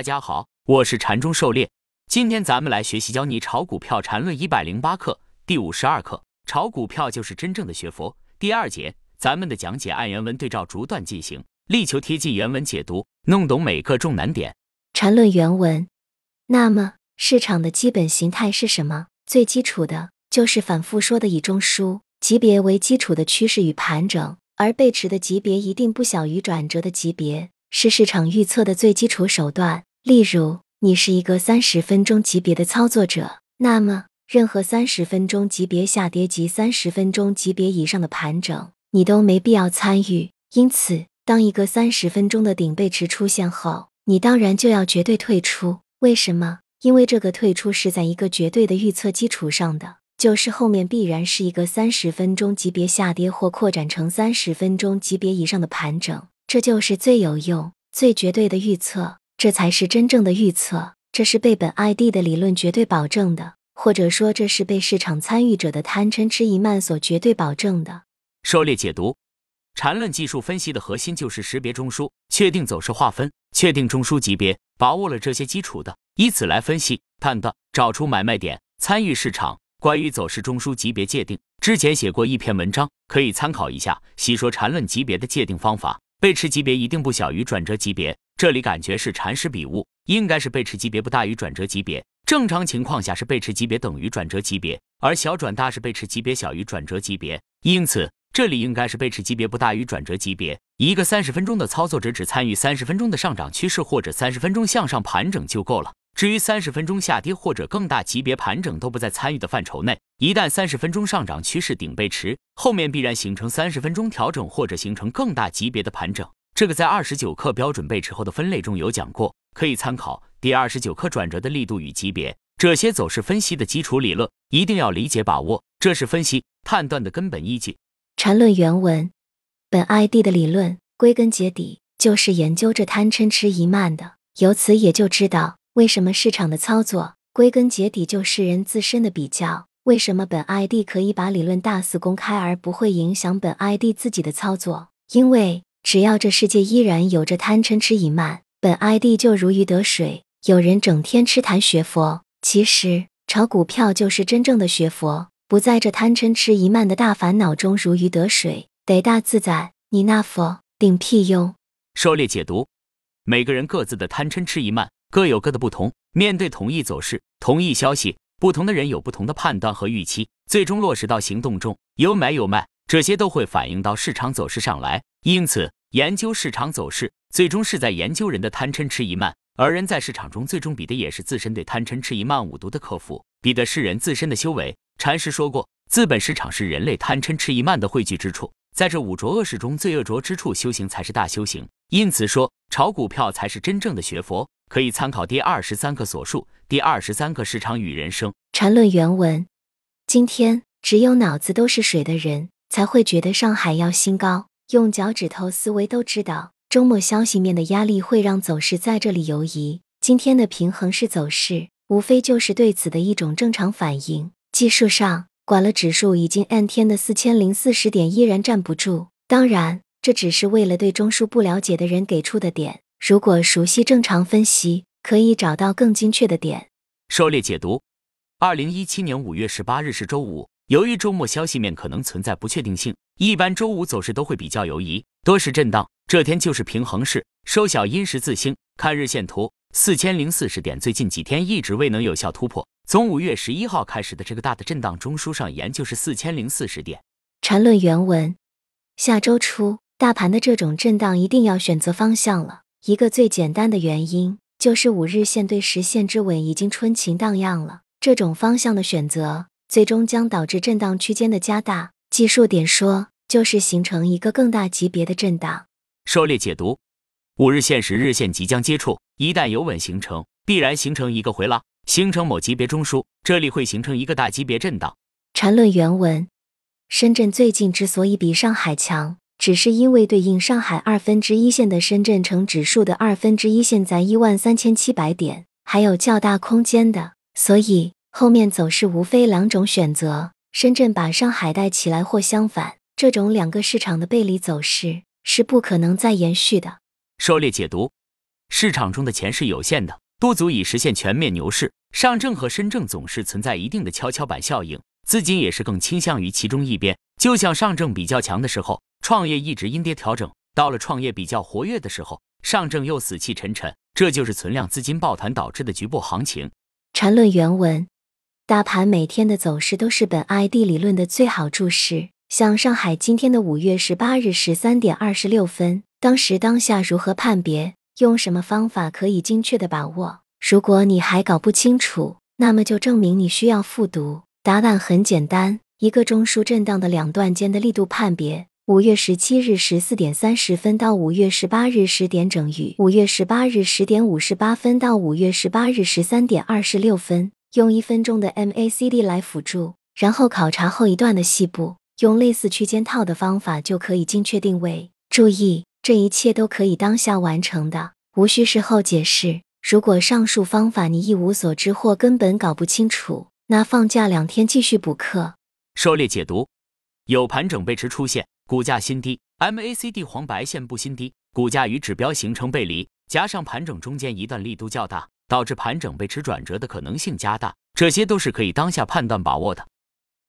大家好，我是禅中狩猎。今天咱们来学习教你炒股票禅论一百零八课第五十二课，炒股票就是真正的学佛。第二节，咱们的讲解按原文对照逐段进行，力求贴近原文解读，弄懂每个重难点。禅论原文。那么，市场的基本形态是什么？最基础的就是反复说的以中枢级别为基础的趋势与盘整，而背驰的级别一定不小于转折的级别。是市场预测的最基础手段。例如，你是一个三十分钟级别的操作者，那么任何三十分钟级别下跌及三十分钟级别以上的盘整，你都没必要参与。因此，当一个三十分钟的顶背驰出现后，你当然就要绝对退出。为什么？因为这个退出是在一个绝对的预测基础上的，就是后面必然是一个三十分钟级别下跌或扩展成三十分钟级别以上的盘整。这就是最有用、最绝对的预测，这才是真正的预测，这是被本 ID 的理论绝对保证的，或者说这是被市场参与者的贪嗔痴疑慢所绝对保证的。狩猎解读，缠论技术分析的核心就是识别中枢，确定走势划分，确定中枢级别，把握了这些基础的，以此来分析判断，找出买卖点，参与市场。关于走势中枢级别界定，之前写过一篇文章，可以参考一下，细说缠论级别的界定方法。背驰级别一定不小于转折级别，这里感觉是禅师笔误，应该是背驰级别不大于转折级别。正常情况下是背驰级别等于转折级别，而小转大是背驰级别小于转折级别，因此这里应该是背驰级别不大于转折级别。一个三十分钟的操作者只参与三十分钟的上涨趋势或者三十分钟向上盘整就够了。至于三十分钟下跌或者更大级别盘整都不在参与的范畴内。一旦三十分钟上涨趋势顶背驰，后面必然形成三十分钟调整或者形成更大级别的盘整。这个在二十九课标准背驰后的分类中有讲过，可以参考。第二十九课转折的力度与级别，这些走势分析的基础理论一定要理解把握，这是分析判断的根本依据。缠论原文，本 ID 的理论归根结底就是研究这贪嗔痴疑慢的，由此也就知道。为什么市场的操作归根结底就是人自身的比较？为什么本 ID 可以把理论大肆公开而不会影响本 ID 自己的操作？因为只要这世界依然有着贪嗔痴疑慢，本 ID 就如鱼得水。有人整天吃谈学佛，其实炒股票就是真正的学佛，不在这贪嗔痴疑慢的大烦恼中如鱼得水，得大自在。你那佛顶屁用？狩猎解读，每个人各自的贪嗔痴疑慢。各有各的不同，面对同一走势、同一消息，不同的人有不同的判断和预期，最终落实到行动中，有买有卖，这些都会反映到市场走势上来。因此，研究市场走势，最终是在研究人的贪嗔痴疑慢，而人在市场中最终比的也是自身对贪嗔痴疑慢五毒的克服，比的是人自身的修为。禅师说过，资本市场是人类贪嗔痴疑慢的汇聚之处，在这五浊恶世中最恶浊之处修行才是大修行。因此说，炒股票才是真正的学佛。可以参考第二十三个所述。第二十三个市场与人生禅论原文。今天只有脑子都是水的人才会觉得上海要新高，用脚趾头思维都知道，周末消息面的压力会让走势在这里游移。今天的平衡式走势，无非就是对此的一种正常反应。技术上，管了指数已经 N 天的四千零四十点依然站不住。当然，这只是为了对中枢不了解的人给出的点。如果熟悉正常分析，可以找到更精确的点。狩猎解读：二零一七年五月十八日是周五，由于周末消息面可能存在不确定性，一般周五走势都会比较游移，多是震荡。这天就是平衡式，收小阴十字星。看日线图，四千零四十点，最近几天一直未能有效突破。从五月十一号开始的这个大的震荡中枢上沿就是四千零四十点。缠论原文：下周初大盘的这种震荡一定要选择方向了。一个最简单的原因就是五日线对十线之尾已经春情荡漾了，这种方向的选择最终将导致震荡区间的加大。技术点说，就是形成一个更大级别的震荡。狩猎解读：五日线、时日线即将接触，一旦有稳形成，必然形成一个回拉，形成某级别中枢，这里会形成一个大级别震荡。缠论原文：深圳最近之所以比上海强。只是因为对应上海二分之一线的深圳成指数的二分之一线在一万三千七百点，还有较大空间的，所以后面走势无非两种选择：深圳把上海带起来，或相反。这种两个市场的背离走势是不可能再延续的。狩猎解读：市场中的钱是有限的，不足以实现全面牛市。上证和深证总是存在一定的跷跷板效应，资金也是更倾向于其中一边。就像上证比较强的时候，创业一直阴跌调整；到了创业比较活跃的时候，上证又死气沉沉。这就是存量资金抱团导致的局部行情。缠论原文：大盘每天的走势都是本 ID 理论的最好注释。像上海今天的五月十八日十三点二十六分，当时当下如何判别？用什么方法可以精确的把握？如果你还搞不清楚，那么就证明你需要复读。答案很简单，一个中枢震荡的两段间的力度判别。五月十七日十四点三十分到五月十八日十点整与五月十八日十点五十八分到五月十八日十三点二十六分，用一分钟的 MACD 来辅助，然后考察后一段的细部，用类似区间套的方法就可以精确定位。注意。这一切都可以当下完成的，无需事后解释。如果上述方法你一无所知或根本搞不清楚，那放假两天继续补课。狩猎解读：有盘整背驰出现，股价新低，MACD 黄白线不新低，股价与指标形成背离，加上盘整中间一段力度较大，导致盘整被持转折的可能性加大，这些都是可以当下判断把握的。